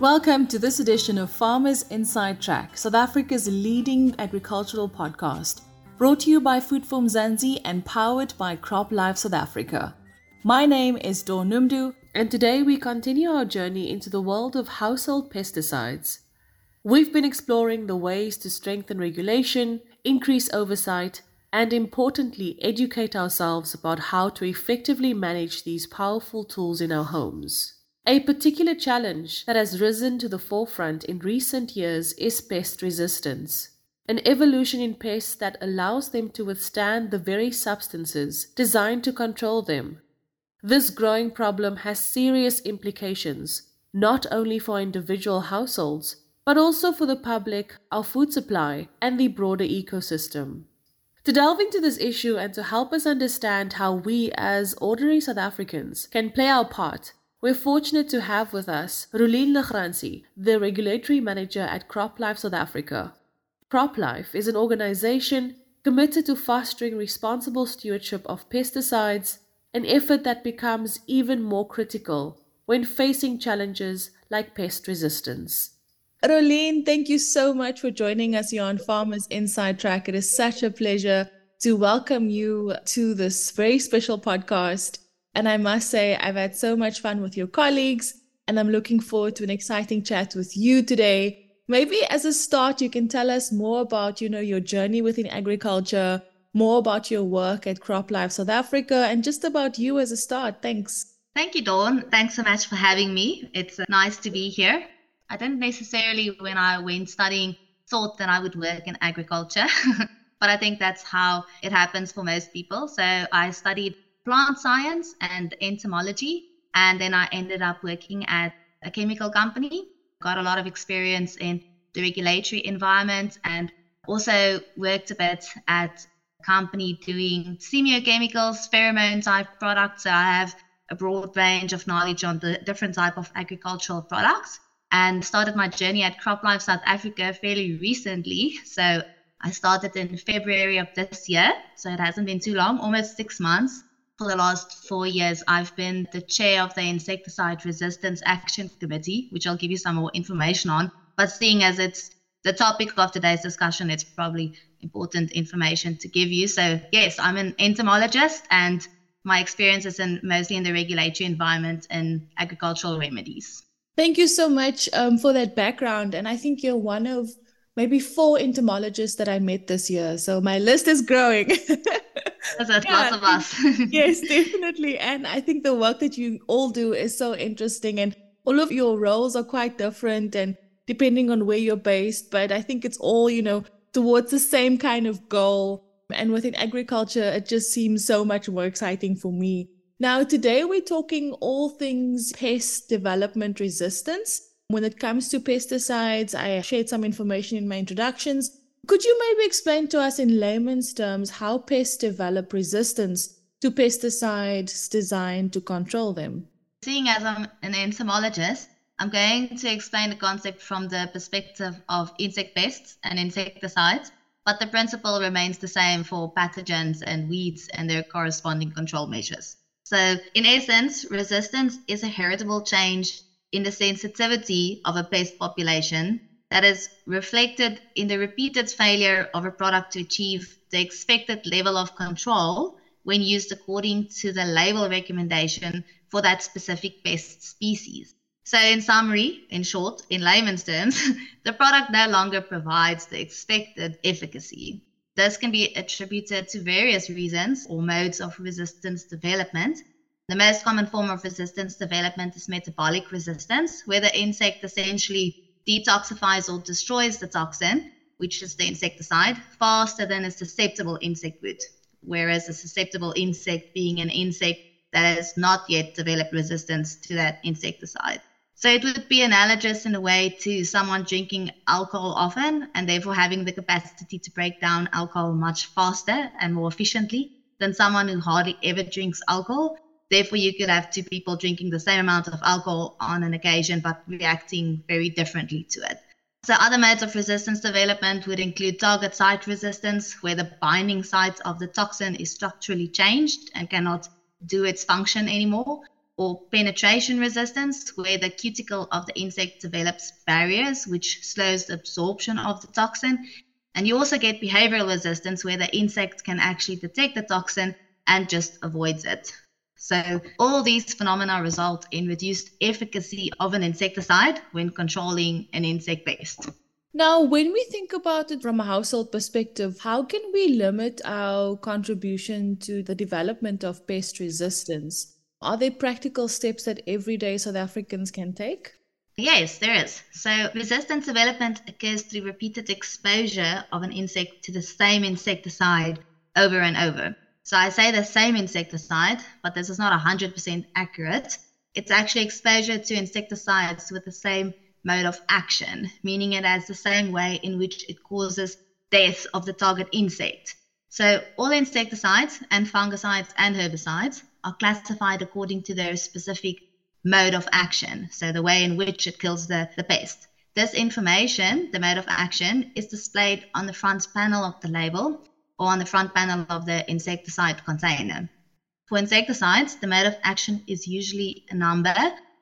Welcome to this edition of Farmers Inside Track, South Africa's leading agricultural podcast, brought to you by Food for Mzansi and powered by CropLife South Africa. My name is Dawn Noemdoe, and today we continue our journey into the world of household pesticides. We've been exploring the ways to strengthen regulation, increase oversight, and importantly, educate ourselves about how to effectively manage these powerful tools in our homes. A particular challenge that has risen to the forefront in recent years is pest resistance, an evolution in pests that allows them to withstand the very substances designed to control them. This growing problem has serious implications, not only for individual households, but also for the public, our food supply, and the broader ecosystem. To delve into this issue and to help us understand how we, as ordinary South Africans, can play our part we're fortunate to have with us Roelien Legrandsie, the Regulatory Manager at CropLife South Africa. CropLife is an organization committed to fostering responsible stewardship of pesticides, an effort that becomes even more critical when facing challenges like pest resistance. Roelien, thank you so much for joining us here on Farmers Inside Track. It is such a pleasure to welcome you to this very special podcast. And I must say, I've had so much fun with your colleagues, and I'm looking forward to an exciting chat with you today. Maybe as a start, you can tell us more about, you know, your journey within agriculture, more about your work at CropLife South Africa, and just about you as a start. Thanks. Thank you, Dawn. Thanks so much for having me. It's uh, nice to be here. I didn't necessarily, when I went studying, thought that I would work in agriculture, but I think that's how it happens for most people. So I studied plant science and entomology. And then I ended up working at a chemical company, got a lot of experience in the regulatory environment and also worked a bit at a company doing semiochemicals, pheromone type products. So I have a broad range of knowledge on the different type of agricultural products and started my journey at CropLife South Africa fairly recently. So I started in February of this year. So it hasn't been too long, almost six months for the last four years, I've been the chair of the Insecticide Resistance Action Committee, which I'll give you some more information on. But seeing as it's the topic of today's discussion, it's probably important information to give you. So, yes, I'm an entomologist and my experience is in mostly in the regulatory environment and agricultural remedies. Thank you so much um, for that background. And I think you're one of maybe four entomologists that I met this year. So my list is growing. There's yeah, lots of us. yes, definitely. And I think the work that you all do is so interesting. And all of your roles are quite different and depending on where you're based. But I think it's all, you know, towards the same kind of goal. And within agriculture, it just seems so much more exciting for me. Now, today we're talking all things pest development resistance. When it comes to pesticides, I shared some information in my introductions. Could you maybe explain to us in layman's terms how pests develop resistance to pesticides designed to control them? Seeing as I'm an entomologist, I'm going to explain the concept from the perspective of insect pests and insecticides, but the principle remains the same for pathogens and weeds and their corresponding control measures. So, in essence, resistance is a heritable change in the sensitivity of a pest population that is reflected in the repeated failure of a product to achieve the expected level of control when used according to the label recommendation for that specific pest species. So, in summary, in short, in layman's terms, the product no longer provides the expected efficacy. This can be attributed to various reasons or modes of resistance development. The most common form of resistance development is metabolic resistance, where the insect essentially detoxifies or destroys the toxin, which is the insecticide, faster than a susceptible insect would. Whereas a susceptible insect being an insect that has not yet developed resistance to that insecticide. So it would be analogous in a way to someone drinking alcohol often and therefore having the capacity to break down alcohol much faster and more efficiently than someone who hardly ever drinks alcohol Therefore, you could have two people drinking the same amount of alcohol on an occasion, but reacting very differently to it. So, other modes of resistance development would include target site resistance, where the binding site of the toxin is structurally changed and cannot do its function anymore. or penetration resistance, where the cuticle of the insect develops barriers which slows the absorption of the toxin. And you also get behavioral resistance, where the insect can actually detect the toxin and just avoids it. So, all these phenomena result in reduced efficacy of an insecticide when controlling an insect pest. Now, when we think about it from a household perspective, how can we limit our contribution to the development of pest resistance? Are there practical steps that everyday South Africans can take? Yes, there is. So, resistance development occurs through repeated exposure of an insect to the same insecticide over and over. So, I say the same insecticide, but this is not 100% accurate. It's actually exposure to insecticides with the same mode of action, meaning it has the same way in which it causes death of the target insect. So, all insecticides and fungicides and herbicides are classified according to their specific mode of action, so the way in which it kills the, the pest. This information, the mode of action, is displayed on the front panel of the label or on the front panel of the insecticide container. For insecticides, the mode of action is usually a number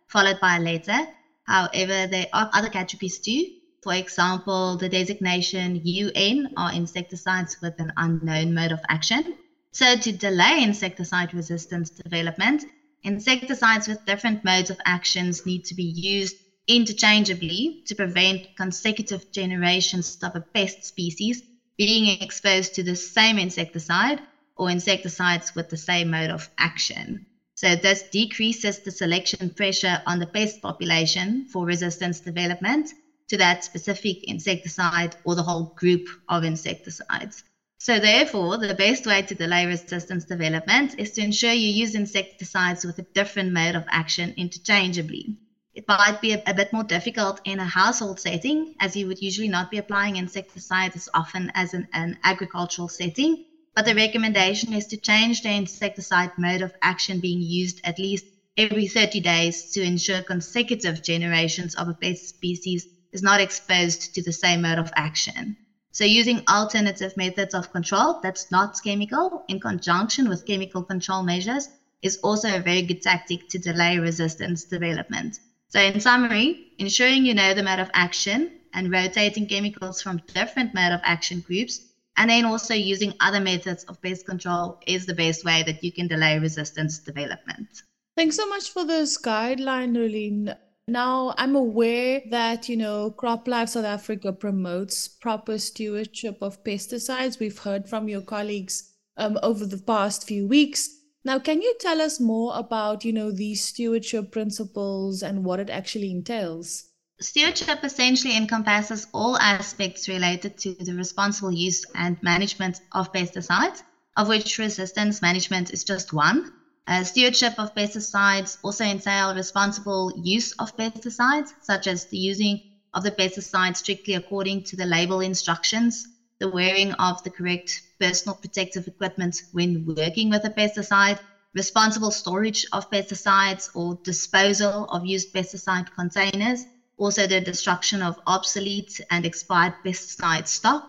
followed by a letter. However, there are other categories too. For example, the designation UN are insecticides with an unknown mode of action. So, to delay insecticide resistance development, insecticides with different modes of actions need to be used interchangeably to prevent consecutive generations of a pest species being exposed to the same insecticide or insecticides with the same mode of action. So, this decreases the selection pressure on the pest population for resistance development to that specific insecticide or the whole group of insecticides. So, therefore, the best way to delay resistance development is to ensure you use insecticides with a different mode of action interchangeably. It might be a, a, bit more difficult in a household setting, as you would usually not be applying insecticides as often as in an agricultural setting. But the recommendation is to change the insecticide mode of action being used at least every 30 days to ensure consecutive generations of a pest species is not exposed to the same mode of action. So using alternative methods of control that's not chemical in conjunction with chemical control measures is also a very good tactic to delay resistance development. So in summary, ensuring you know the mode of action and rotating chemicals from different mode of action groups and then also using other methods of pest control is the best way that you can delay resistance development. Thanks so much for this guideline, Roelien. Now, I'm aware that, you know, CropLife South Africa promotes proper stewardship of pesticides. We've heard from your colleagues um, over the past few weeks. Now, can you tell us more about, you know, these stewardship principles and what it actually entails? Stewardship essentially encompasses all aspects related to the responsible use and management of pesticides, of which resistance management is just one. Uh, stewardship of pesticides also entail responsible use of pesticides, such as the using of the pesticide strictly according to the label instructions, the wearing of the correct personal protective equipment when working with a pesticide, responsible storage of pesticides or disposal of used pesticide containers, also the destruction of obsolete and expired pesticide stock.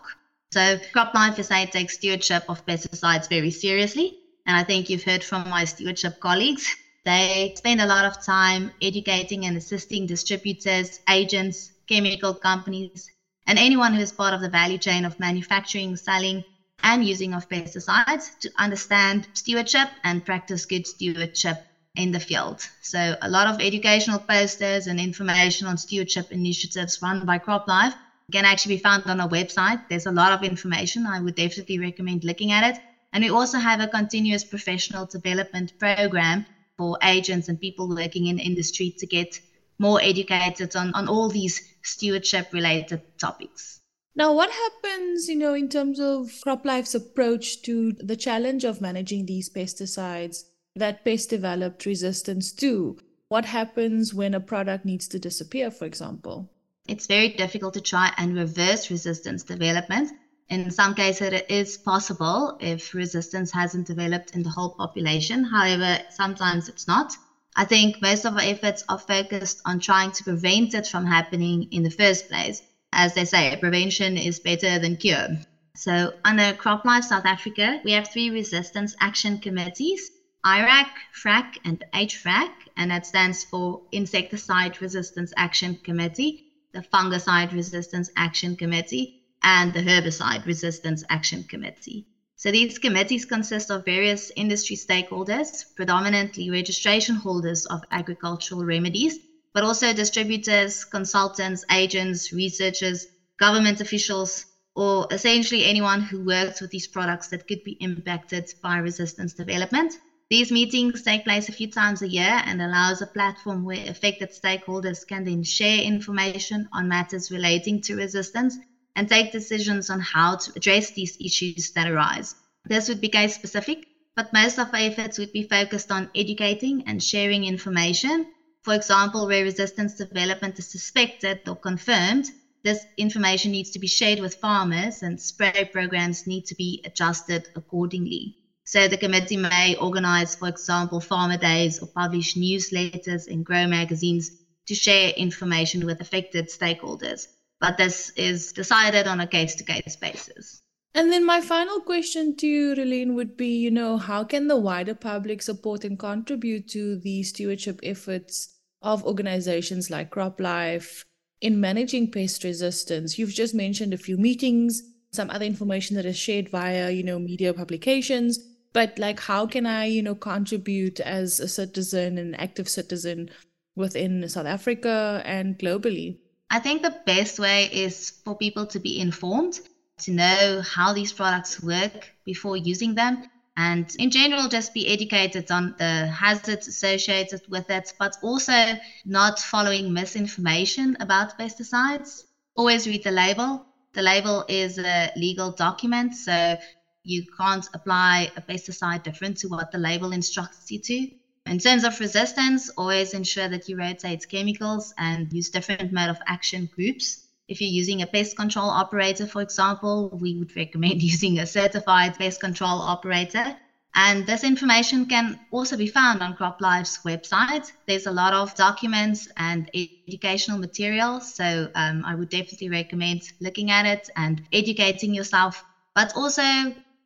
So CropLife SA takes stewardship of pesticides very seriously and I think you've heard from my stewardship colleagues. They spend a lot of time educating and assisting distributors, agents, chemical companies, and anyone who is part of the value chain of manufacturing, selling, and using of pesticides to understand stewardship and practice good stewardship in the field. So, a lot of educational posters and information on stewardship initiatives run by CropLife can actually be found on our website. There's a lot of information. I would definitely recommend looking at it. And we also have a continuous professional development program for agents and people working in industry to get more educated on, on all these stewardship related topics. Now, what happens, you know, in terms of CropLife's approach to the challenge of managing these pesticides that pests developed resistance to? What happens when a product needs to disappear, for example? It's very difficult to try and reverse resistance development in some cases, it is possible if resistance hasn't developed in the whole population. However, sometimes it's not. I think most of our efforts are focused on trying to prevent it from happening in the first place. As they say, prevention is better than cure. So, under CropLife South Africa, we have three resistance action committees. IRAC, FRAC, and HRAC, and that stands for Insecticide Resistance Action Committee, the Fungicide Resistance Action Committee, and the Herbicide Resistance Action Committee. So these committees consist of various industry stakeholders, predominantly registration holders of agricultural remedies, but also distributors, consultants, agents, researchers, government officials, or essentially anyone who works with these products that could be impacted by resistance development. These meetings take place a few times a year and allows a platform where affected stakeholders can then share information on matters relating to resistance and take decisions on how to address these issues that arise. This would be case specific, but most of our efforts would be focused on educating and sharing information. For example, where resistance development is suspected or confirmed, this information needs to be shared with farmers and spray programs need to be adjusted accordingly. So the committee may organize, for example, farmer days or publish newsletters in grow magazines to share information with affected stakeholders. But this is decided on a case to case basis. And then my final question to you, Roelien, would be, you know, how can the wider public support and contribute to the stewardship efforts of organizations like CropLife in managing pest resistance? You've just mentioned a few meetings, some other information that is shared via, you know, media publications but like how can i you know contribute as a citizen an active citizen within south africa and globally i think the best way is for people to be informed to know how these products work before using them and in general just be educated on the hazards associated with it but also not following misinformation about pesticides always read the label the label is a legal document so you can't apply a pesticide different to what the label instructs you to. In terms of resistance, always ensure that you rotate chemicals and use different mode of action groups. If you're using a pest control operator, for example, we would recommend using a certified pest control operator. And this information can also be found on CropLife's website. There's a lot of documents and educational material. So um, I would definitely recommend looking at it and educating yourself. But also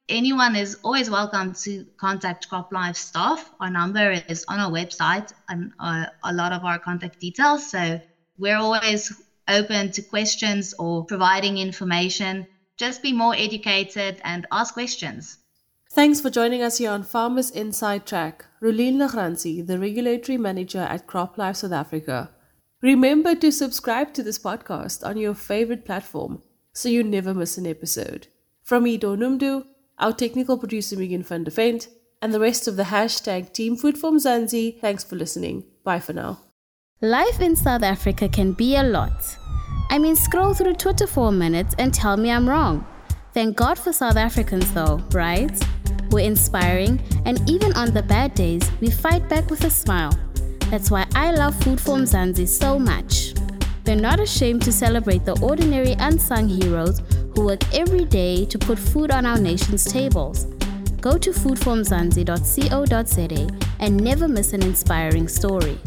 anyone is always welcome to contact CropLife staff. Our number is on our website and uh, a lot of our contact details. So we're always open to questions or providing information. Just be more educated and ask questions. Thanks for joining us here on Farmers Inside Track. Roelien Legrandsie, the Regulatory Manager at CropLife South Africa. Remember to subscribe to this podcast on your favorite platform so you never miss an episode. From Ido Noemdoe, our technical producer Megan van Vent, and the rest of the hashtag Team Food for Mzansi. Thanks for listening. Bye for now. Life in South Africa can be a lot. I mean, scroll through Twitter for a minute and tell me I'm wrong. Thank God for South Africans, though, right? We're inspiring, and even on the bad days, we fight back with a smile. That's why I love Food for Mzansi so much. They're not ashamed to celebrate the ordinary unsung heroes who work every day to put food on our nation's tables. Go to foodformzansi.co.za and never miss an inspiring story.